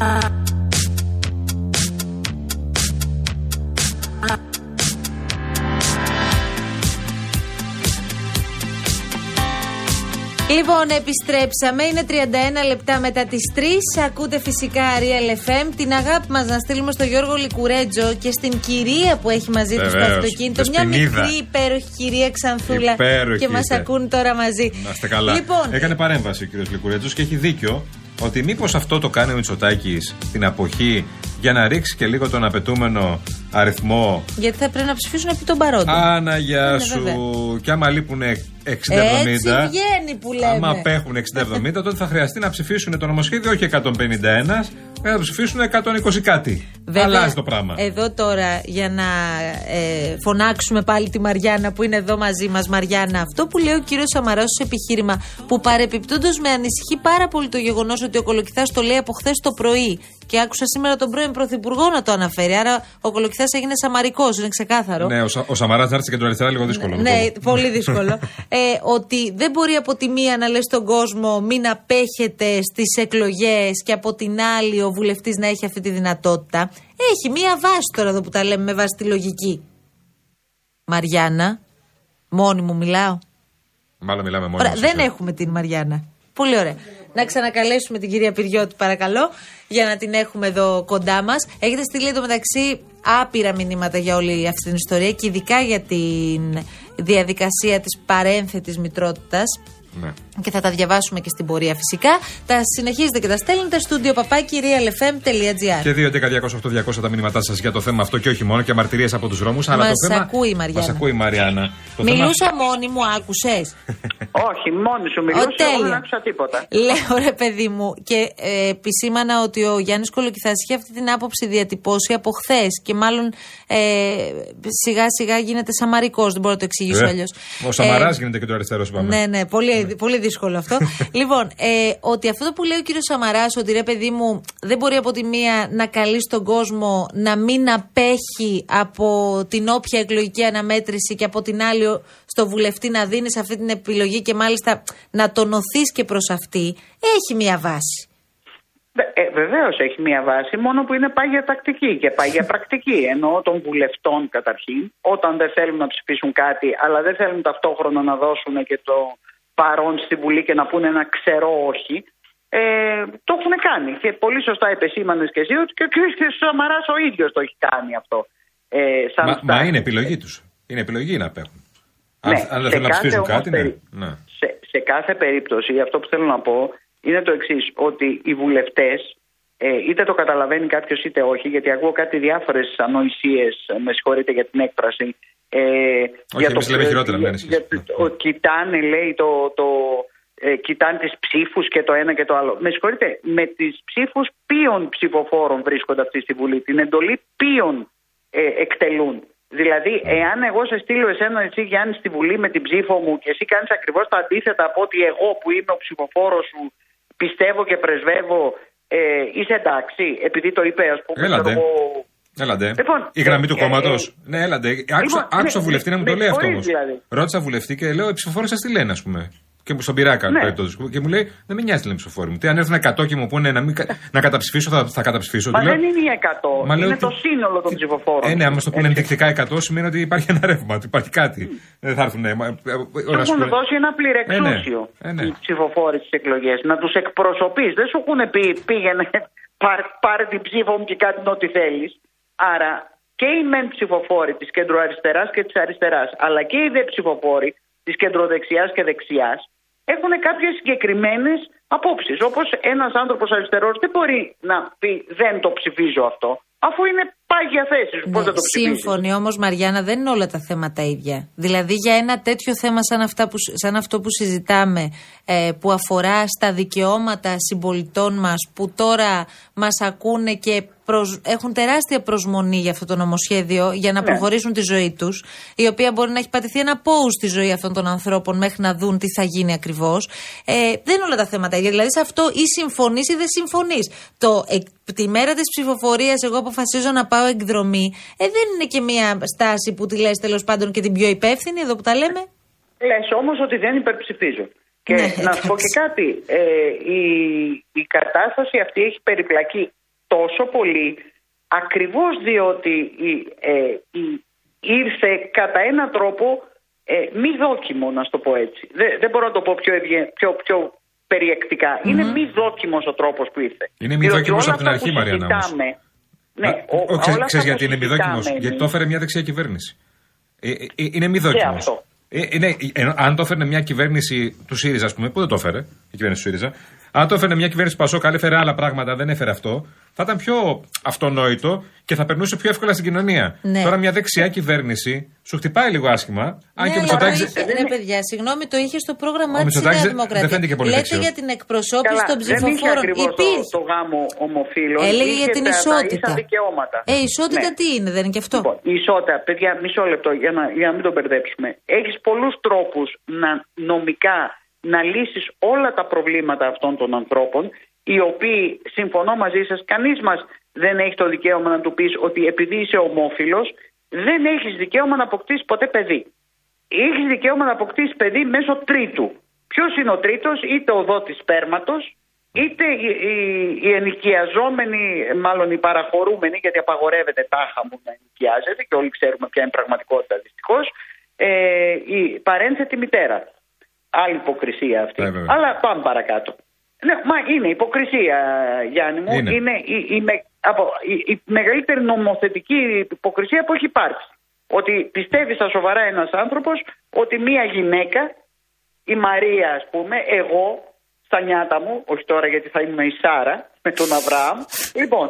Uh... Λοιπόν, επιστρέψαμε. Είναι 31 λεπτά μετά τις 3. Ακούτε φυσικά Real FM. Την αγάπη μας να στείλουμε στο Γιώργο Λικουρέτζο και στην κυρία που έχει μαζί του στο αυτοκίνητο. Μια μικρή υπέροχη κυρία Ξανθούλα. Υπέροχη και μας ακούν τώρα μαζί. Να είστε καλά. Λοιπόν, Έκανε παρέμβαση ο κύριος Λικουρέτζος και έχει δίκιο ότι μήπως αυτό το κάνει ο Μητσοτάκης την αποχή για να ρίξει και λίγο τον απαιτούμενο αριθμό; Γιατί θα πρέπει να ψηφίσουν επί των παρόντων. Άννα, σου. Και άμα λείπουν 60-70. Έτσι βγαίνει που λέμε. Άμα απέχουν 60-70, τότε θα χρειαστεί να ψηφίσουν το νομοσχέδιο όχι 151, να ψηφίσουν 120 κάτι. Βέβαια, Αλλάζει το πράγμα. Εδώ τώρα για να ε, φωνάξουμε πάλι τη Μαριάννα που είναι εδώ μαζί μας, Μαριάννα, αυτό που λέει ο κύριος Σαμαράς ως επιχείρημα που παρεπιπτόντως με ανησυχεί πάρα πολύ το γεγονός ότι ο Κολοκυθάς το λέει από χθες το πρωί και άκουσα σήμερα τον πρώην Πρωθυπουργό να το αναφέρει. Άρα ο Κολοκυθά έγινε σαμαρικός, είναι ξεκάθαρο. Ναι, ο, ο Σαμαράς να έρθει και το αριστερά λίγο δύσκολο. Ναι, ναι πολύ δύσκολο. ε, ότι δεν μπορεί από τη μία να λες στον κόσμο μην απέχετε στις εκλογές και από την άλλη ο βουλευτής να έχει αυτή τη δυνατότητα. Έχει μία βάση τώρα εδώ που τα λέμε με βάση τη λογική. Μαριάννα, μόνη μου μιλάω. Μάλλον μιλάμε μόνοι Δεν έχουμε την Μαριάννα. Πολύ ωραία. Να ξανακαλέσουμε την κυρία Πυριώτη, παρακαλώ, για να την έχουμε εδώ κοντά μας. Έχετε στείλει εδώ μεταξύ άπειρα μηνύματα για όλη αυτή την ιστορία και ειδικά για τη διαδικασία της παρένθετης μητρότητας. Ναι. Και θα τα διαβάσουμε και στην πορεία φυσικά. Τα συνεχίζετε και τα στέλνετε στο realfm.gr. Και 2.11.208.200 τα μηνύματά σας για το θέμα αυτό και όχι μόνο και μαρτυρίε από τους δρόμους. Μας θέμα... ακούει η Μαριάννα. Μα ακούει η Μαριάννα. Μιλούσα θέμα... μόνη μου, άκουσες; όχι, μόνη σου μιλούσα. Εγώ δεν άκουσα τίποτα. Λέω ρε παιδί μου και ε, επισήμανα ότι ο Γιάννης Κολοκυθάς είχε αυτή την άποψη διατυπώσει από χθες και μάλλον ε, σιγά σιγά γίνεται σαμαρικός. Δεν μπορώ να το εξηγήσω ε, αλλιώς. Ο Σαμαράς ε, γίνεται και το αριστερό, είπαμε. Ναι, ναι, πολύ, πολύ δύσκολο αυτό. λοιπόν, ε, ότι αυτό που λέει ο κύριος Σαμαράς, ότι ρε παιδί μου, δεν μπορεί από τη μία να καλεί στον κόσμο να μην απέχει από την όποια εκλογική αναμέτρηση και από την άλλη στο βουλευτή να δίνει αυτή την επιλογή και μάλιστα να τονωθεί και προς αυτή, έχει μία βάση. Ε, Βεβαίως έχει μία βάση, μόνο που είναι πάγια τακτική και πάγια πρακτική. Ενώ των βουλευτών καταρχήν, όταν δεν θέλουν να ψηφίσουν κάτι, αλλά δεν θέλουν ταυτόχρονα να δώσουν και το παρόν στη Βουλή και να πούνε ένα ξερό όχι. Ε, το έχουν κάνει. Και πολύ σωστά επεσήμανε και εσύ ότι και ο κ. Σαμαράς ο ίδιος το έχει κάνει αυτό. Ε, σαν μα, μα είναι επιλογή τους. Είναι επιλογή να παίρνουν. Ναι, αν, δεν θέλουν να ψηφίσουν κάτι, ναι. ναι. Σε, σε κάθε περίπτωση, αυτό που θέλω να πω είναι το εξής, ότι οι βουλευτές, ε, είτε το καταλαβαίνει κάποιος είτε όχι, γιατί ακούω κάτι διάφορες ανοησίες, με συγχωρείτε για την έκφραση, ε, Όχι, για το, λέμε χειρότερα, για, για, το, κοιτάνε, λέει, το, το, ε, κοιτάνε τις ψήφους και το ένα και το άλλο. Με συγχωρείτε, με τις ψήφους ποιων ψηφοφόρων βρίσκονται αυτοί στη Βουλή; Την εντολή ποιων ε, εκτελούν; Δηλαδή, εάν εγώ σε στείλω εσένα εσύ Γιάννη στη Βουλή με την ψήφο μου και εσύ κάνεις ακριβώς τα αντίθετα από ότι εγώ που είμαι ο ψηφοφόρος σου πιστεύω και πρεσβεύω, ε, είσαι εντάξει, επειδή το είπε ας πούμε Έλατε. Εγώ, Έλαντε. Λοιπόν, η γραμμή του ε, κόμματος. Ε, ναι, έλαντε. Άκουσα, λοιπόν, άκουσα βουλευτή να μου το λέει αυτός όμω. Δηλαδή. Ρώτησα βουλευτή και λέω: Οι ψηφοφόροι σας τι λένε, ας πούμε. Και στον πειράκα ναι. Και μου λέει: Δεν με νοιάζει, λένε ψηφοφόροι μου. Τι αν έρθουν 100 και μου πούνε να, μην, να καταψηφίσω, θα, θα καταψηφίσω. Μα δεν είναι 100. Μα είναι λέω, το σύνολο των ψηφοφόρων. Ε, ναι, άμα στο πούνε ενδεικτικά 100 σημαίνει ότι υπάρχει ένα ρεύμα, ότι υπάρχει κάτι. Δεν θα έρθουν. Του έχουν δώσει ένα πληρεξούσιο ε, ναι. οι ψηφοφόροι στις εκλογές. Να τους εκπροσωπείς. Δεν σου έχουν πει πήγαινε, πάρε την ψήφο μου και κάτι ό,τι θέλεις. Άρα και οι μεν ψηφοφόροι της κεντροαριστερά και της αριστεράς, αλλά και οι δε ψηφοφόροι της κεντροδεξιάς και δεξιάς, έχουν κάποιες συγκεκριμένες απόψεις. Όπως ένας άνθρωπος αριστερός δεν μπορεί να πει δεν το ψηφίζω αυτό, αφού είναι πάγια θέση. Ναι, Πώς δεν το ψηφίζει. Σύμφωνοι όμως, Μαριάννα, δεν είναι όλα τα θέματα ίδια. Δηλαδή, για ένα τέτοιο θέμα σαν, αυτά που, σαν αυτό που συζητάμε, ε, που αφορά στα δικαιώματα συμπολιτών μας, που τώρα μας ακούνε και έχουν τεράστια προσμονή για αυτό το νομοσχέδιο για να ναι. προχωρήσουν τη ζωή τους, η οποία μπορεί να έχει πατηθεί ένα πόους στη ζωή αυτών των ανθρώπων μέχρι να δουν τι θα γίνει ακριβώς. Ε, δεν είναι όλα τα θέματα ίδια. Δηλαδή σε αυτό ή συμφωνείς ή δεν συμφωνείς. Το, ε, τη μέρα της ψηφοφορίας, εγώ αποφασίζω να πάω πάω εκδρομή, ε, δεν είναι και μια στάση που τη λες τέλος πάντων και την πιο υπεύθυνη, εδώ που τα λέμε. Λες όμως ότι δεν υπερψηφίζω. Και ναι, να σου πω και κάτι. Ε, η, η κατάσταση αυτή έχει περιπλακεί τόσο πολύ ακριβώς διότι η, ε, η, ήρθε κατά ένα τρόπο ε, μη δόκιμο, να το πω έτσι. Δεν, δεν μπορώ να το πω πιο, πιο, πιο περιεκτικά. Mm-hmm. Είναι μη δόκιμος ο τρόπος που ήρθε. Είναι μη δόκιμος από την αρχή, Μαριάννα. Ναι, ο, ξέρεις, γιατί είναι μη δόκιμο. Γιατί το έφερε μια δεξιά κυβέρνηση. Ε, ε, ε είναι μη δόκιμο. Ε, ε, αν το έφερε μια κυβέρνηση του ΣΥΡΙΖΑ, ας πούμε, που δεν το έφερε, η κυβέρνηση του ΣΥΡΙΖΑ, αν το έφερε μια κυβέρνηση Πασόκ, αν έφερε άλλα πράγματα, δεν έφερε αυτό, θα ήταν πιο αυτονόητο και θα περνούσε πιο εύκολα στην κοινωνία. Ναι. Τώρα μια δεξιά κυβέρνηση σου χτυπάει λίγο άσχημα. Αν ναι, και ο Μητσοτάκης. Ναι, παιδιά, συγγνώμη, το είχε στο πρόγραμμά της Νέα Δημοκρατία. Δεν και πολύ Λέτε για την εκπροσώπηση των ψηφοφόρων. Υπήρχε. Το, το γάμο ομοφύλων. Έλεγε για την ισότητα. δικαιώματα. Ε, ισότητα ναι. τι είναι, δεν είναι και αυτό; Λοιπόν, η ισότητα, παιδιά, μισό λεπτό για να, για να μην το μπερδέψουμε. Έχεις πολλούς τρόπους να νομικά να λύσεις όλα τα προβλήματα αυτών των ανθρώπων οι οποίοι, συμφωνώ μαζί σας, κανείς μας δεν έχει το δικαίωμα να του πεις ότι επειδή είσαι ομόφυλος, δεν έχεις δικαίωμα να αποκτήσεις ποτέ παιδί. Έχεις δικαίωμα να αποκτήσεις παιδί μέσω τρίτου. Ποιος είναι ο τρίτος, είτε ο δότης σπέρματος, είτε οι, οι, οι ενοικιαζόμενοι, μάλλον οι παραχωρούμενοι, γιατί απαγορεύεται τάχα μου να ενοικιάζεται και όλοι ξέρουμε ποια είναι η πραγματικότητα δυστυχώς, ε, η παρένθετη μητέρα. Άλλη υποκρισία αυτή. Ε, Αλλά πάμε παρακάτω. Ναι, μα είναι υποκρισία, Γιάννη μου. Είναι, είναι η, η, από, η, η μεγαλύτερη νομοθετική υποκρισία που έχει υπάρξει. Ότι πιστεύει στα σοβαρά ένας άνθρωπος ότι μία γυναίκα, η Μαρία, ας πούμε, εγώ, στα νιάτα μου, όχι τώρα γιατί θα ήμουν η Σάρα με τον Αβραάμ. Λοιπόν,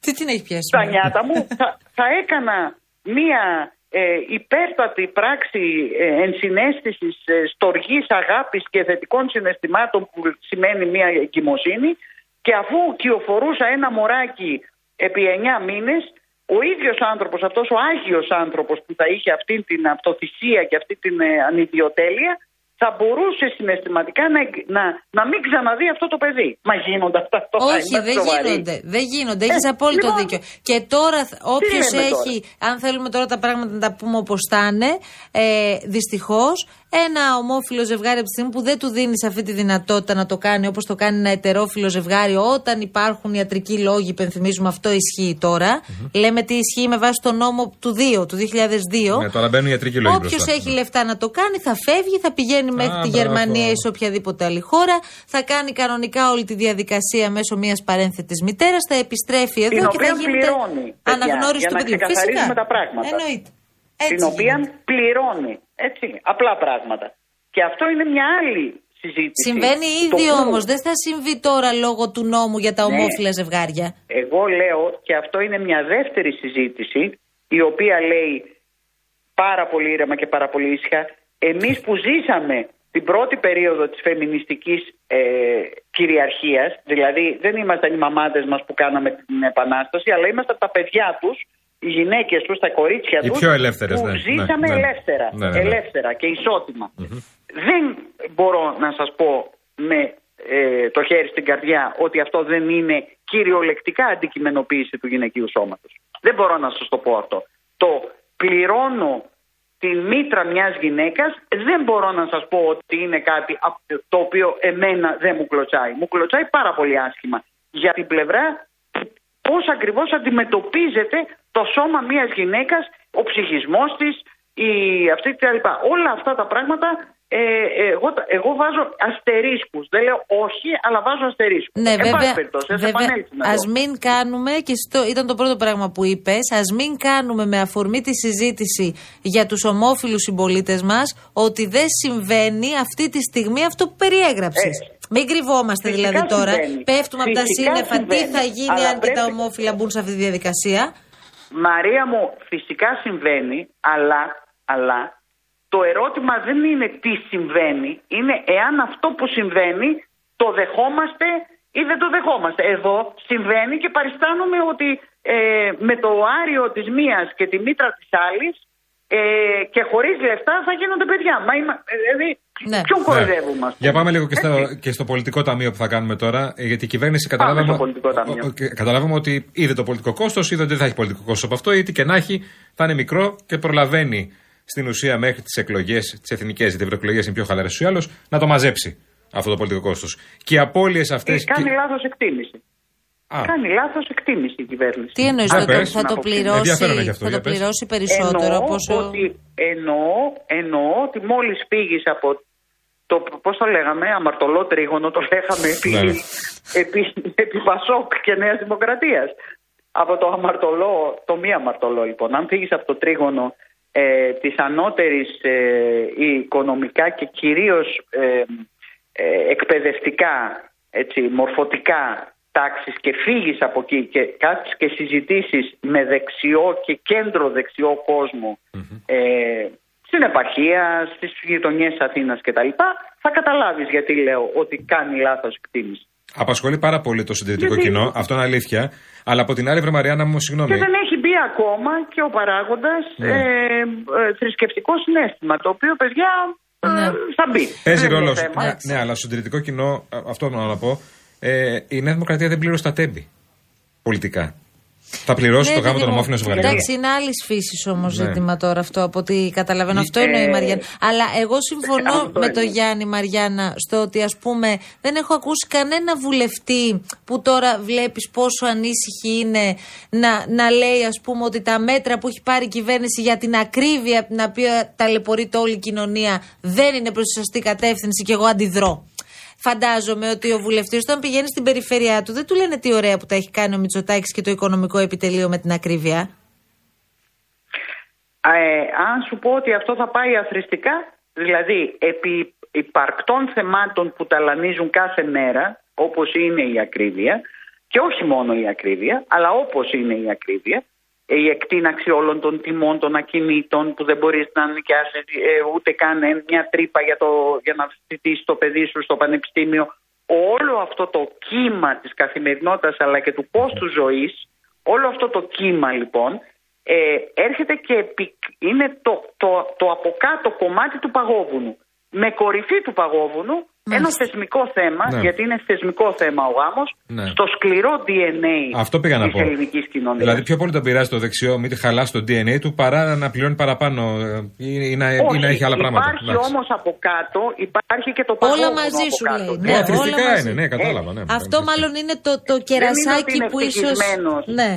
τι την έχει πιάσει. Στα νιάτα μου θα, θα έκανα μία ε, υπέρτατη πράξη ε, ενσυναίσθησης, ε, στοργής, αγάπης και θετικών συναισθημάτων που σημαίνει μια εγκυμοσύνη και αφού κυοφορούσα ένα μωράκι επί 9 μήνες, ο ίδιος άνθρωπος, αυτός ο Άγιος άνθρωπος που θα είχε αυτή την αυτοθυσία και αυτή την ε, ανιδιοτέλεια, θα μπορούσε συναισθηματικά να, να, να μην ξαναδεί αυτό το παιδί. Μα γίνονται αυτά το Όχι, δεν γίνονται. Δεν γίνονται. Έχεις ε, απόλυτο λοιπόν, δίκιο. Και τώρα, όποιος έχει, αν θέλουμε τώρα τα πράγματα να τα πούμε όπως θα είναι, ε, δυστυχώς ένα ομόφυλο ζευγάρι από τη στιγμή που δεν του δίνεις αυτή τη δυνατότητα να το κάνει όπως το κάνει ένα ετερόφιλο ζευγάρι, όταν υπάρχουν ιατρικοί λόγοι, υπενθυμίζουμε αυτό ισχύει Λέμε τι ισχύει με βάση τον νόμο του 2, του 2002. Ναι, τώρα μπαίνουν ιατρικοί λόγοι. Όποιος έχει λεφτά να το κάνει θα φεύγει, θα πηγαίνει μέχρι τη Γερμανία ή σε οποιαδήποτε άλλη χώρα, θα κάνει κανονικά όλη τη διαδικασία μέσω μιας παρένθετης μητέρας, θα επιστρέφει εδώ την και θα γίνεται αναγνώριση του παιδιού. Φυσικά. τα πράγματα. Εννοείται. την οποία πληρώνει. Έτσι, απλά πράγματα. Και αυτό είναι μια άλλη συζήτηση. Συμβαίνει ήδη όμως. Δεν θα συμβεί τώρα λόγω του νόμου για τα ναι. ομόφυλα ζευγάρια. Εγώ λέω και αυτό είναι μια δεύτερη συζήτηση η οποία λέει πάρα πολύ ήρεμα και πάρα πολύ ήσυχα εμείς που ζήσαμε την πρώτη περίοδο της φεμινιστικής ε, κυριαρχίας, δηλαδή δεν ήμασταν οι μαμάδες μας που κάναμε την επανάσταση, αλλά ήμασταν τα παιδιά τους οι γυναίκες τους, τα κορίτσια τους, που ναι, ζήσαμε ναι, ναι. ελεύθερα, ναι, ναι, ελεύθερα και ισοτιμα Δεν μπορώ να σας πω με ε, το χέρι στην καρδιά ότι αυτό δεν είναι κυριολεκτικά αντικειμενοποίηση του γυναικείου σώματος. Δεν μπορώ να σας το πω αυτό. Το πληρώνω τη μήτρα μιας γυναίκας δεν μπορώ να σας πω ότι είναι κάτι το οποίο εμένα δεν μου κλωτσάει. Μου κλωτσάει πάρα πολύ άσχημα για την πλευρά πώς ακριβώς αντιμετωπίζεται το σώμα μιας γυναίκας, ο ψυχισμός της, η, αυτή κτλ. Όλα αυτά τα πράγματα ε, εγώ, εγώ βάζω αστερίσκους. Δεν λέω όχι, αλλά βάζω αστερίσκους. Ναι, ε, βέβαια. βέβαια Α μην κάνουμε, και στο, ήταν το πρώτο πράγμα που είπες, ας μην κάνουμε με αφορμή τη συζήτηση για τους ομόφυλους συμπολίτες μας ότι δεν συμβαίνει αυτή τη στιγμή αυτό που περιέγραψες. Μην κρυβόμαστε δηλαδή τώρα. Πέφτουμε από τα σύννεφα. Τι θα γίνει αν και τα ομόφυλα μπουν σε αυτή τη διαδικασία. Μαρία μου, φυσικά συμβαίνει, αλλά, αλλά το ερώτημα δεν είναι τι συμβαίνει, είναι εάν αυτό που συμβαίνει το δεχόμαστε ή δεν το δεχόμαστε. Εδώ συμβαίνει και παριστάνουμε ότι ε, με το άριο της μίας και τη μήτρα της άλλης ε, και χωρίς λεφτά θα γίνονται παιδιά. Μα είμα, δηλαδή Ναι. Ποιον κοροϊδεύουμε, ναι. Για πάμε λίγο και στο, και στο πολιτικό ταμείο που θα κάνουμε τώρα. Ε, γιατί η κυβέρνηση καταλάβαμε, καταλάβαμε ότι είδε το πολιτικό κόστος, είδε ότι δεν θα έχει πολιτικό κόστος από αυτό, ή τι και να έχει, θα είναι μικρό και προλαβαίνει στην ουσία μέχρι τις εκλογές, τις εθνικές, γιατί οι ευρωεκλογές είναι πιο χαλαρές ή άλλω, να το μαζέψει αυτό το πολιτικό κόστος. Και οι απώλειες αυτές. Ε, κάνει και... λάθος εκτίμηση. Α. Κάνει λάθος εκτίμηση η κυβέρνηση. Τι εννοείς, θα, θα, το πληρώσει, θα το πληρώσει περισσότερο. Εννοώ, πόσο... ότι, εννοώ, εννοώ ότι μόλις φύγεις από το, πώς το λέγαμε, αμαρτωλό τρίγωνο, το λέγαμε επί, ναι. επί, επί Πασόκ και Νέας Δημοκρατίας. Από το αμαρτωλό, το μη αμαρτωλό λοιπόν, αν φύγεις από το τρίγωνο ε, της ανώτερης ε, οικονομικά και κυρίως ε, ε, εκπαιδευτικά, έτσι, μορφωτικά τάξεις και φύγεις από εκεί και κάτσεις και συζητήσεις με δεξιό και κέντρο δεξιό κόσμο mm-hmm. Ε, στην επαρχία, στις γειτονιές Αθήνας κτλ. Θα καταλάβεις γιατί λέω ότι κάνει λάθος εκτίμηση. Απασχολεί πάρα πολύ το συντηρητικό γιατί... κοινό, αυτό είναι αλήθεια. Αλλά από την άλλη, βρε Μαριάννα μου, συγγνώμη. Και δεν έχει μπει ακόμα και ο παράγοντας ναι. ε, ε, θρησκευτικό συνέστημα, το οποίο παιδιά ναι. ε, θα μπει. Παίζει ρόλος. Ναι, ναι, αλλά στο συντηρητικό κοινό, αυτό να πω, ε, η Νέα Δημοκρατία δεν πλήρωσε τα τέμπη πολιτικά. Θα πληρώσει ναι, το γάμο των ομόφυλων ζευγαριών. Εντάξει, είναι άλλης φύσης όμως ναι. ζήτημα τώρα αυτό από ό,τι καταλαβαίνω. Αυτό εννοεί η Μαριάννα. Αλλά εγώ συμφωνώ με τον Γιάννη Μαριάννα στο ότι ας πούμε δεν έχω ακούσει κανένα βουλευτή που τώρα βλέπεις πόσο ανήσυχη είναι να, να λέει ας πούμε ότι τα μέτρα που έχει πάρει η κυβέρνηση για την ακρίβεια την οποία ταλαιπωρείται όλη η κοινωνία δεν είναι προς τη σωστή κατεύθυνση και εγώ αντιδρώ. Φαντάζομαι ότι ο βουλευτής, όταν πηγαίνει στην περιφέρειά του, δεν του λένε τι ωραία που τα έχει κάνει ο Μητσοτάκης και το οικονομικό επιτελείο με την ακρίβεια. Ε, αν σου πω ότι αυτό θα πάει αθρηστικά, δηλαδή επί υπαρκτών θεμάτων που ταλανίζουν κάθε μέρα, όπως είναι η ακρίβεια, και όχι μόνο η ακρίβεια, αλλά όπως είναι η ακρίβεια, η εκτείναξη όλων των τιμών των ακινήτων που δεν μπορείς να νοικιάσεις ε, ούτε καν μια τρύπα για, το, για να φοιτήσει το παιδί σου στο πανεπιστήμιο. Όλο αυτό το κύμα της καθημερινότητας αλλά και του κόστου ζωής, όλο αυτό το κύμα λοιπόν ε, έρχεται και είναι το, το, το από κάτω κομμάτι του παγόβουνου. Με κορυφή του παγόβουνου ένα θεσμικό θέμα, ναι. γιατί είναι θεσμικό θέμα ο γάμος, ναι. στο σκληρό DNA της ελληνικής κοινωνίας. Δηλαδή, πιο πολύ τον πειράζει το δεξιό, μην τη χαλάσει το DNA του, παρά να πληρώνει παραπάνω ε, ή, ή, να, ή να έχει άλλα πράγματα. Υπάρχει όμως από κάτω, υπάρχει και το παγόβουνο. Όλα μαζί σου λέει. Ναι, ναι, θρηστικά είναι, ναι, κατάλαβα. Ναι, Αυτό μάλλον είναι το, το κερασάκι που ίσω. Ναι,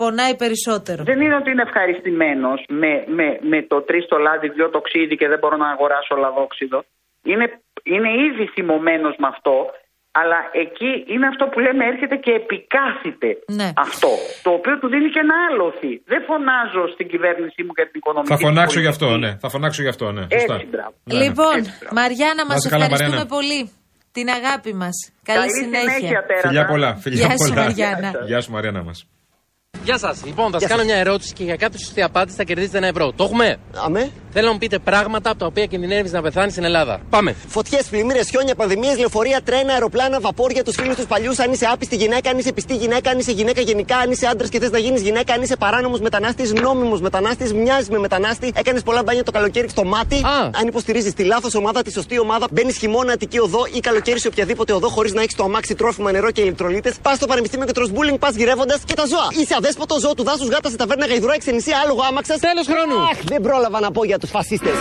πονάει περισσότερο. Δεν είναι ότι είναι ευχαριστημένος με, με, με το τρεις το λάδι, δυο το ξύδι και δεν μπορώ να αγοράσω λαδόξιδο. Είναι είναι ήδη θυμωμένος με αυτό, αλλά εκεί είναι αυτό που λέμε έρχεται και επικάθεται ναι. αυτό. Το οποίο του δίνει και ένα άλοθη. Δεν φωνάζω στην κυβέρνησή μου για την οικονομική. Θα φωνάξω γι' αυτό, ναι. Θα φωνάξω γι' αυτό, ναι. Έτσι, μπράβο. Ναι, ναι. Λοιπόν, Έτσι, Μαριάννα, μας ευχαριστούμε πολύ. Την αγάπη μας. Καλή, Καλή συνέχεια. συνέχεια Φιλιά πολλά. Φιλιά Γεια σου, Μαριάννα. Γεια σου, Μαριάννα μας. Γεια σας. Λοιπόν, θα σας κάνω μια ερώτηση και για κάποιο σωστή απάντηση θα κερδίσετε ένα ευρώ. Το έχουμε; Αμέ. Θέλω να μου πείτε πράγματα από τα οποία κινδυνεύεις να πεθάνεις στην Ελλάδα. Πάμε. Φωτιές, πλημμύρες, χιόνια, πανδημίες, λεωφορεία, τρένα, αεροπλάνα, βαπόρια, τους φίλους τους παλιούς. Αν είσαι άπιστη γυναίκα, αν είσαι πιστή γυναίκα, αν είσαι γυναίκα γενικά, αν είσαι άντρας και θες να γίνεις γυναίκα, αν είσαι παράνομος μετανάστης, νόμιμος μετανάστης, μοιάζεις με μετανάστη, έκανες πολλά μπάνια το καλοκαίρι στο μάτι. Α. Αν υποστηρίζεις τη λάθος ομάδα, τη σωστή ομάδα, μπαίνεις χειμώνα Αττική οδό ή καλοκαίρι σε οποιαδήποτε οδό χωρίς να έχεις το αμάξι τρόφιμα, νερό και ηλεκτρολίτες. Πας στο πανεπιστήμιο και τροσμπούλινγκ, πας γυρεύοντας και τα ζώα. Είσαι αδέσποτο ζώο του δάσους γάτας σε ταβέρνα γαϊδρό εξενησία άλογο άμαξας. Τέλος χρόνου. Αχ, δεν πρόλαβα να πω για tus fascistas.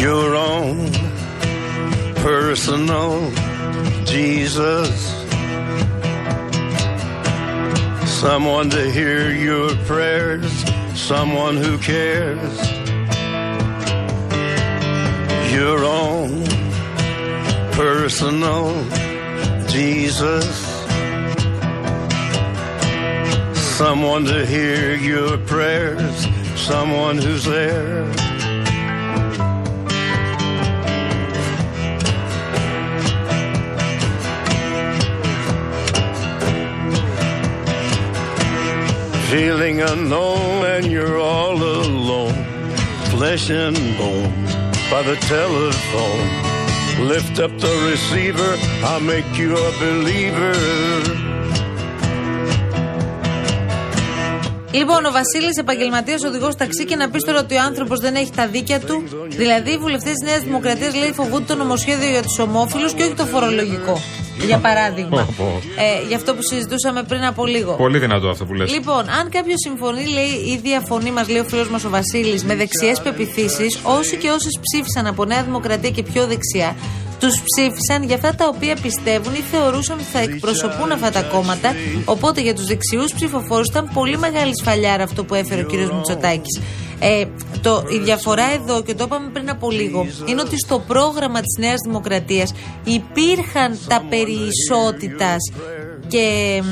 Your own personal Jesus. Someone to hear your prayers, someone who cares. Your own personal Jesus. Someone to hear your prayers, someone who's there. feeling unknown and you're all alone, flesh and bone. By the telephone. Lift up the receiver, I'll make you a believer. Λοιπόν, ο Βασίλης, επαγγελματίας οδηγός ταξί, και να πεις τώρα ότι ο άνθρωπος δεν έχει τα δίκια του. Δηλαδή, οι βουλευτέ της Νέας Δημοκρατίας λέει φοβούνται το νομοσχέδιο για τους ομόφυλους και όχι το φορολογικό. Για παράδειγμα. ε, για αυτό που συζητούσαμε πριν από λίγο. Πολύ δυνατό αυτό που λες. Λοιπόν, αν κάποιος συμφωνεί, λέει η ίδια φωνή μας, λέει ο φίλος μας ο Βασίλης, με δεξιές πεπιθήσεις, όσοι και όσες ψήφισαν από Νέα Δημοκρατία και πιο δεξιά, τους ψήφισαν για αυτά τα οποία πιστεύουν ή θεωρούσαν ότι θα εκπροσωπούν αυτά τα κόμματα. Οπότε για τους δεξιούς ψηφοφόρους ήταν πολύ μεγάλη σφαλιάρα αυτό που έφερε ο κ. Μητσοτάκης. Ε, το, η διαφορά εδώ, και το είπαμε πριν από λίγο, είναι ότι στο πρόγραμμα της Νέας Δημοκρατίας υπήρχαν τα περί και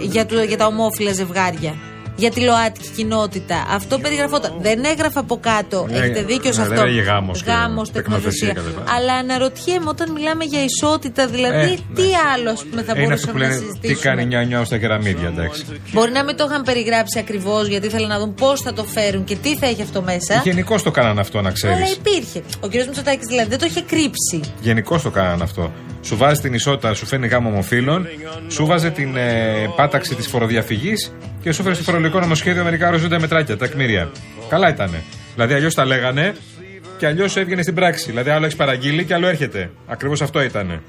για, για τα ομόφυλα ζευγάρια για τη ΛΟΑΤΚΙ κοινότητα. Αυτό περιγραφόταν. Δεν έγραφε από κάτω. Ναι, Έχετε δίκιο σε ναι, αυτό. Γάμος, γάμος, τεκνοθεσία. Αλλά αναρωτιέμαι όταν μιλάμε για ισότητα, δηλαδή, ε, τι ναι. άλλο πούμε, θα μπορούσαμε να συζητήσουμε. Τι κάνει νιάου νιάου στα κεραμίδια, εντάξει. Μπορεί να μην το είχαν περιγράψει ακριβώς γιατί ήθελαν να δουν πώς θα το φέρουν και τι θα έχει αυτό μέσα. Γενικώ το κάναν αυτό, να ξέρεις. Αλλά υπήρχε. Ο κ. Μητσοτάκης δηλαδή δεν το είχε κρύψει. Γενικώ το κάναν αυτό. Σου βάζει την ισότητα, σου φαίνει γάμο ομοφύλων, σου βάζει την ε, πάταξη της φοροδιαφυγής και σου φέρει στο φορολογικό νομοσχέδιο μερικά οριζόντα μετράκια, τακμήρια. Καλά ήταν. Δηλαδή αλλιώς τα λέγανε και αλλιώς έβγαινε στην πράξη. Δηλαδή άλλο έχεις παραγγείλει και άλλο έρχεται. Ακριβώς αυτό ήταν.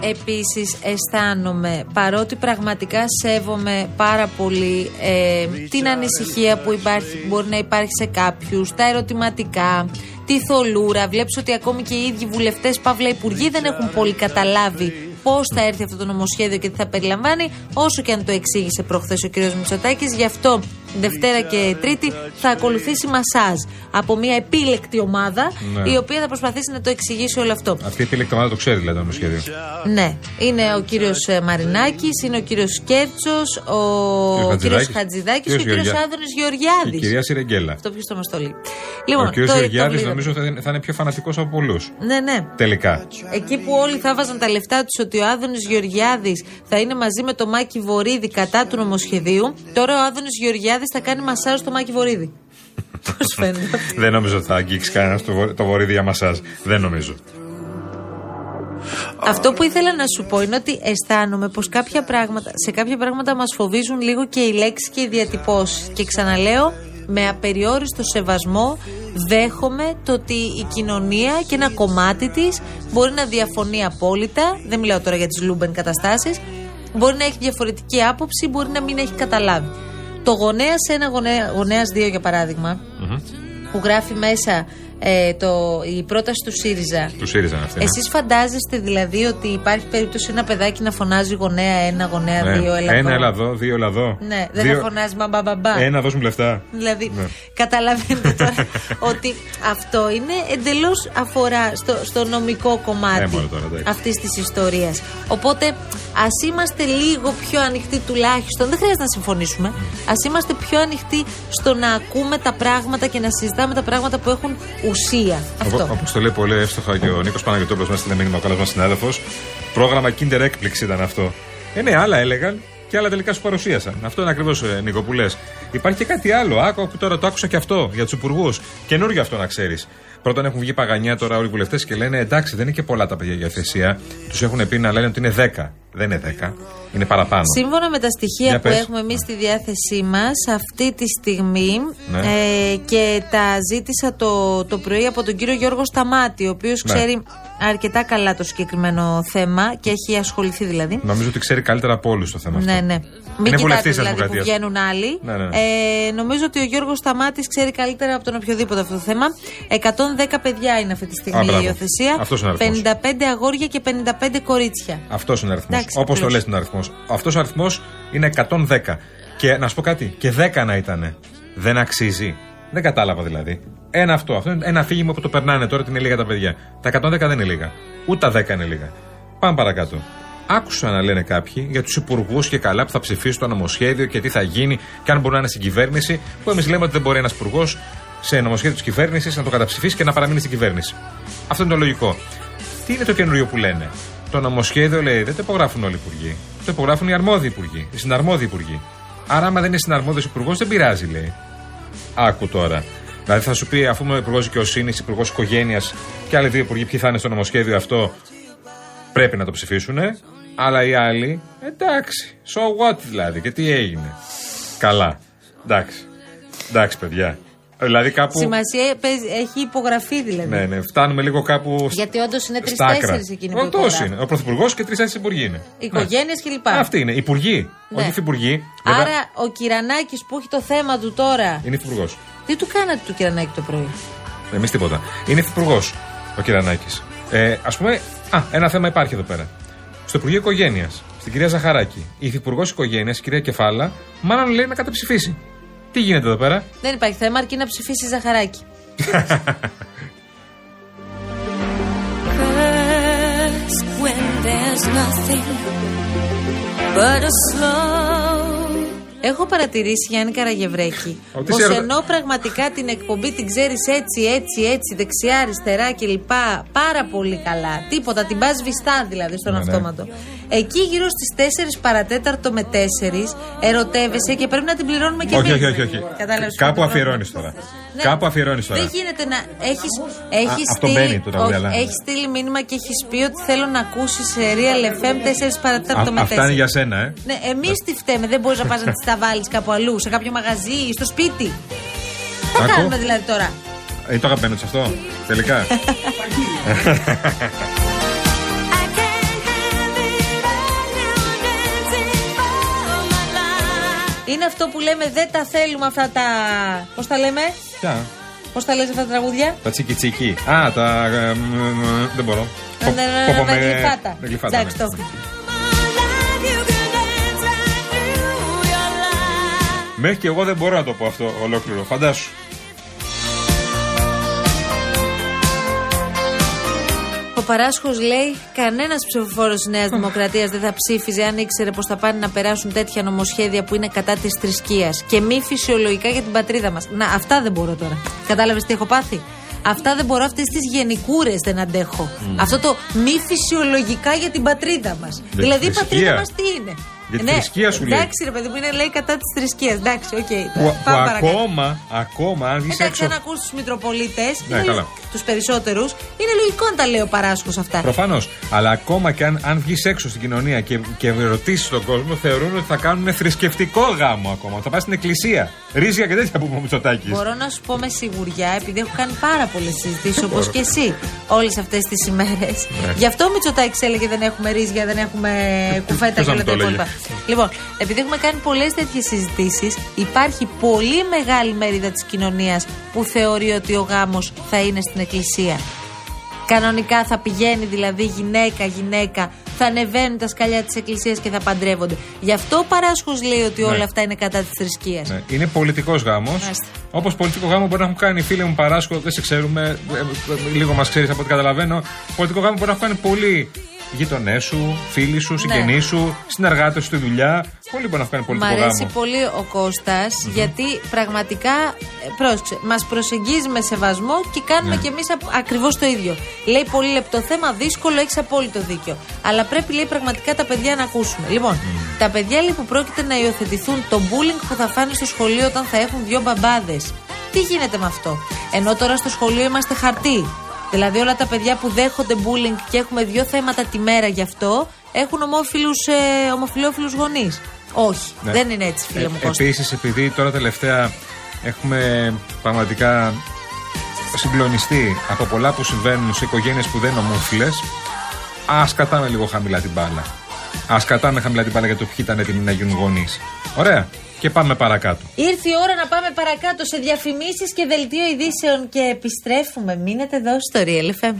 Επίσης αισθάνομαι παρότι πραγματικά σέβομαι πάρα πολύ ε, την ανησυχία που υπάρχει που μπορεί να υπάρχει σε κάποιους, τα ερωτηματικά, τη θολούρα. Βλέπεις ότι ακόμη και οι ίδιοι βουλευτές, παύλα υπουργοί δεν έχουν πολύ καταλάβει πώς θα έρθει αυτό το νομοσχέδιο και τι θα περιλαμβάνει, όσο και αν το εξήγησε προχθές ο κ. Μητσοτάκης. Γι' αυτό Δευτέρα και Τρίτη θα ακολουθήσει μασάζ από μια επίλεκτη ομάδα ναι. η οποία θα προσπαθήσει να το εξηγήσει όλο αυτό. Αυτή η επίλεκτη ομάδα το ξέρει δηλαδή το νομοσχέδιο. Ναι. Είναι ο κύριος ε, Μαρινάκης, είναι ο κύριος Κέρτσος, ο κύριος Χατζηδάκης και ο κύριος Άδωνης Γεωργιάδης. Η κυρία Σιρεγγέλα. Αυτό ποιος το μας το λέει. Λοιπόν, ο κύριος Γεωργιάδης νομίζω θα είναι πιο φανατικός από πολλούς. Ναι, ναι. Τελικά. Εκεί που όλοι θα βάζαν τα λεφτά τους ότι ο Άδωνης Γεωργιάδης θα είναι μαζί με το Μάκη Βορύδη κατά του νομοσχεδίου, τώρα ο Άδωνης Γεωργιάδης θα κάνει μασάζ στο Μάκη Βορύδη. Πώς φαίνεται. Δεν νομίζω ότι θα αγγίξει κανένα το, το Βορίδη για μασάζ. Δεν νομίζω. Αυτό που ήθελα να σου πω είναι ότι αισθάνομαι πως κάποια πράγματα, σε κάποια πράγματα μας φοβίζουν λίγο και οι λέξεις και οι διατυπώσεις. Και ξαναλέω, με απεριόριστο σεβασμό δέχομαι το ότι η κοινωνία και ένα κομμάτι της μπορεί να διαφωνεί απόλυτα. Δεν μιλάω τώρα για τις λούμπεν καταστάσεις. Μπορεί να έχει διαφορετική άποψη, μπορεί να μην έχει καταλάβει. Το γονέας ένα γονέας, 2 για παραδειγμα που γράφει μέσα ε, το, η πρόταση του ΣΥΡΙΖΑ. Του ΣΥΡΙΖΑ αυτή. Ναι. Εσείς φαντάζεστε δηλαδή ότι υπάρχει περίπτωση ένα παιδάκι να φωνάζει γονέα ένα, γονέα ναι. δύο, έλα Ένα, έλα δύο, έλα Ναι, δεν δύο... θα φωνάζει μπαμπαμπα. Ένα, δώσουν λεφτά. Δηλαδή, ναι. καταλαβαίνετε τώρα ότι αυτό είναι εντελώς αφορά στο, στο νομικό κομμάτι ε, αυτής της ιστορίας. Οπότε ας είμαστε λίγο πιο ανοιχτοί τουλάχιστον. Δεν χρειάζεται να συμφωνήσουμε. Α είμαστε πιο ανοιχτοί στο να ακούμε τα πράγματα και να συζητάμε τα πράγματα που έχουν ουσία. Όπω το λέει πολύ εύστοχα και ο Νίκος Παναγιώτοπουλο μα στείλε μήνυμα, ο καλός μας συνάδελφος. Πρόγραμμα Kinder έκπληξη ήταν αυτό. Ε, ναι, άλλα έλεγαν και άλλα τελικά σου παρουσίασαν. Αυτό είναι ακριβώς, ε, Νίκο, που λες. Υπάρχει και κάτι άλλο. Άκου, τώρα το άκουσα και αυτό για τους υπουργούς. Καινούριο αυτό να ξέρεις. Πρώτον έχουν βγει παγανιά τώρα όλοι οι βουλευτές και λένε εντάξει, δεν είναι και πολλά τα παιδιά για θεσία. Τους έχουν πει να λένε ότι είναι 10. Δεν είναι 10. Είναι παραπάνω. Σύμφωνα με τα στοιχεία που έχουμε εμείς στη διάθεσή μας, αυτή τη στιγμή ναι. ε, και τα ζήτησα το, το πρωί από τον κύριο Γιώργο Σταμάτη, ο οποίος ναι. ξέρει αρκετά καλά το συγκεκριμένο θέμα και έχει ασχοληθεί δηλαδή. Νομίζω ότι ξέρει καλύτερα από όλους το θέμα ναι, αυτό. Ναι, ναι. Μην είναι κοιτάτε δηλαδή που βγαίνουν άλλοι. Ναι, ναι. Ε, νομίζω ότι ο Γιώργος Σταμάτης ξέρει καλύτερα από τον οποιοδήποτε αυτό το θέμα. 110 παιδιά είναι αυτή τη στιγμή η υιοθεσία. 55 αγόρια και 55 κορίτσια. Αυτός είναι ο αριθμός. Όπως το λες τον αριθμός. Αυτός ο αριθμός είναι 110. Και να σου πω κάτι, και 10 να ήταν. Δεν αξίζει. Δεν κατάλαβα δηλαδή. Ένα αυτό. Αυτό είναι ένα αφήγημα που το περνάνε τώρα ότι είναι λίγα τα παιδιά. Τα 110 δεν είναι λίγα. Ούτε τα 10 είναι λίγα. Πάμε παρακάτω. Άκουσα να λένε κάποιοι για τους υπουργούς και καλά που θα ψηφίσουν το νομοσχέδιο και τι θα γίνει και αν μπορούν να είναι στην κυβέρνηση. Που εμείς λέμε ότι δεν μπορεί ένας υπουργός σε νομοσχέδιο της κυβέρνησης να το καταψηφίσεις και να παραμείνεις στην κυβέρνηση. Αυτό είναι το λογικό. Τι είναι το καινούριο που λένε; Το νομοσχέδιο λέει δεν το υπογράφουν όλοι οι υπουργοί. Το υπογράφουν οι αρμόδιοι υπουργοί, οι συναρμόδιοι υπουργοί. Άρα, άμα δεν είναι συναρμόδιος υπουργός, δεν πειράζει, λέει. Άκου τώρα. Δηλαδή θα σου πει, αφού είμαι υπουργός δικαιοσύνης, υπουργός οικογένειας και άλλοι δύο υπουργοί, ποιοι θα είναι στο νομοσχέδιο αυτό, πρέπει να το ψηφίσουν. Αλλά οι άλλοι, εντάξει. So what δηλαδή, και τι έγινε. Καλά. Εντάξει. Εντάξει, παιδιά. Δηλαδή κάπου. Σημασία έχει υπογραφεί δηλαδή. Ναι, ναι, φτάνουμε λίγο κάπου. Γιατί όντως είναι τρει-τέσσερι εκείνοι που Όντως είναι. Ο Πρωθυπουργός και τρει-τέσσερι υπουργοί είναι. Οικογένειες ναι. κλπ. Αυτή είναι. Υπουργοί. Ναι. Όχι υφυπουργοί. Άρα ο Κυρανάκης που έχει το θέμα του τώρα. Είναι υφυπουργός. Τι του κάνατε του Κυρανάκη το πρωί; Εμείς τίποτα. Είναι υφυπουργός ο Κυρανάκης. Ε, Α πούμε, α, ένα θέμα υπάρχει εδώ πέρα. Στο Υπουργείο Οικογένειας, στην κυρία Ζαχαράκη, η υφυπουργός Οικογένειας, η κυρία Κεφάλα, μάλλον λέει να καταψηφίσει. Τι γίνεται εδώ πέρα; Δεν υπάρχει θέμα, αρκεί να ψηφίσει Ζαχαράκη. Έχω παρατηρήσει, Γιάννη Καραγευρέκη, πως ενώ πραγματικά την εκπομπή την ξέρεις έτσι, έτσι, έτσι, δεξιά, αριστερά κλπ. Πάρα πολύ καλά. Τίποτα, την πας βιστά δηλαδή στον ναι, ναι. αυτόματο. Εκεί γύρω στις 4 παρατέταρτο με 4 ερωτεύεσαι και πρέπει να την πληρώνουμε και εμείς. Όχι, όχι, όχι. Κάπου αφιερώνεις τώρα. Ναι. Κάπου αφιερώνεις τώρα. Δεν γίνεται να έχει. Έχεις στείλει, έχεις στείλει μήνυμα και έχεις πει ότι θέλω να ακούσεις σε Real FM 4 παρατέταρτο με 4. Αυτά είναι για σένα, ε. Ναι, εμείς τι φταίμε. Δεν μπορείς να πας να τις τα βάλεις κάπου αλλού, σε κάποιο μαγαζί ή στο σπίτι. Τι κάνουμε δηλαδή τώρα. Είναι το αγαπημένο αυτό, τελικά. Είναι αυτό που λέμε δεν τα θέλουμε αυτά τα. Πώς τα λέμε; Ποια; Πώς τα λες αυτά τα τραγούδια; Τα τσίκι τσίκι. Α, τα. Ε, δεν μπορώ. Τα γλυφάτα. Εντάξει, το Μέχρι και εγώ δεν μπορώ να το πω αυτό ολόκληρο. Φαντάσου. Ο Παράσχος λέει: Κανένας ψηφοφόρος της Νέας Δημοκρατίας δεν θα ψήφιζε αν ήξερε πως θα πάνε να περάσουν τέτοια νομοσχέδια που είναι κατά της θρησκείας και μη φυσιολογικά για την πατρίδα μας. Να, αυτά δεν μπορώ τώρα. Κατάλαβες τι έχω πάθει; Αυτά δεν μπορώ, αυτές τις γενικούρες δεν αντέχω. Αυτό το μη φυσιολογικά για την πατρίδα μας. Δηλαδή η πατρίδα μας τι είναι; Για τη ναι, θρησκεία σου λέει. Εντάξει, ρε παιδί μου, είναι λέει κατά της θρησκείας. Εντάξει, OK. Okay. Που, που ακόμα, ακόμα, αν βγει έξω. αν ακούς τους Μητροπολίτες, ναι, τους περισσότερους, είναι λογικό να τα λέει ο Παράσχο αυτά. Προφανώς. Αλλά ακόμα και αν, αν βγεις έξω στην κοινωνία και, και ρωτήσεις τον κόσμο, θεωρούν ότι θα κάνουν θρησκευτικό γάμο ακόμα. Θα πας στην εκκλησία. Ρίζια και τέτοια που είπε ο Μητσοτάκης. Μπορώ να σου πω με σιγουριά, επειδή έχω κάνει πάρα πολλές συζητήσεις όπως και εσύ όλες αυτές τις ημέρες. Ναι. Γι' αυτό ο Μητσοτάκης έλεγε δεν έχουμε ρίζια, δεν έχουμε κουφέτα και όλα τα υπόλοιπα. Λοιπόν, επειδή έχουμε κάνει πολλές τέτοιες συζητήσεις, υπάρχει πολύ μεγάλη μερίδα της κοινωνίας που θεωρεί ότι ο γάμος θα είναι στην εκκλησία. Κανονικά θα πηγαίνει δηλαδή γυναίκα-γυναίκα, θα ανεβαίνουν τα σκαλιά της Εκκλησίας και θα παντρεύονται. Γι' αυτό ο Παράσχος λέει ότι όλα ναι. αυτά είναι κατά της θρησκείας. Ναι. Είναι πολιτικός γάμος. Όπως πολιτικό γάμο μπορεί να έχουν κάνει φίλοι μου Παράσχο, δεν σε ξέρουμε, ε, ε, λίγο μας ξέρεις από ό,τι καταλαβαίνω. Πολιτικό γάμο μπορεί να έχουν κάνει πολύ γείτονέ σου, φίλοι σου, συγγενείς ναι. σου, συνεργάτες στη δουλειά. Πολύ μπορεί να κάνει πολύ Μ' αρέσει πολύ ο κωστα γιατί πραγματικά ε, πρόσεξε, μας προσεγγίζει με σεβασμό και κάνουμε ναι. κι εμείς ακριβώς το ίδιο. Λέει πολύ λεπτό θέμα, δύσκολο, έχεις απόλυτο δίκιο. Αλλά πρέπει λέει πραγματικά τα παιδιά να ακούσουμε. Λοιπόν, τα παιδιά λέει που πρόκειται να υιοθετηθούν το bullying που θα φάνε στο σχολείο όταν θα έχουν δύο μπαμπάδες. Τι γίνεται με αυτό; Ενώ τώρα στο σχολείο είμαστε χαρτί. Δηλαδή όλα τα παιδιά που δέχονται bullying και έχουμε δύο θέματα τη μέρα γι' αυτό έχουν ομόφυλους, ε, ομοφιλόφιλους γονείς. Όχι, ναι. δεν είναι έτσι φίλε μου ε, Επίσης επειδή τώρα τελευταία έχουμε πραγματικά συγκλονιστεί από πολλά που συμβαίνουν σε οικογένειες που δεν είναι ομόφυλες ας κατάμε λίγο χαμηλά την μπάλα. Α κατάμε χαμηλά την μπάλα για το ποιοι ήταν έτοιμοι να γίνουν γονείς. Ωραία. Και πάμε παρακάτω. Ήρθε η ώρα να πάμε παρακάτω σε διαφημίσεις και δελτίο ειδήσεων και επιστρέφουμε. Μείνετε εδώ στο Real FM.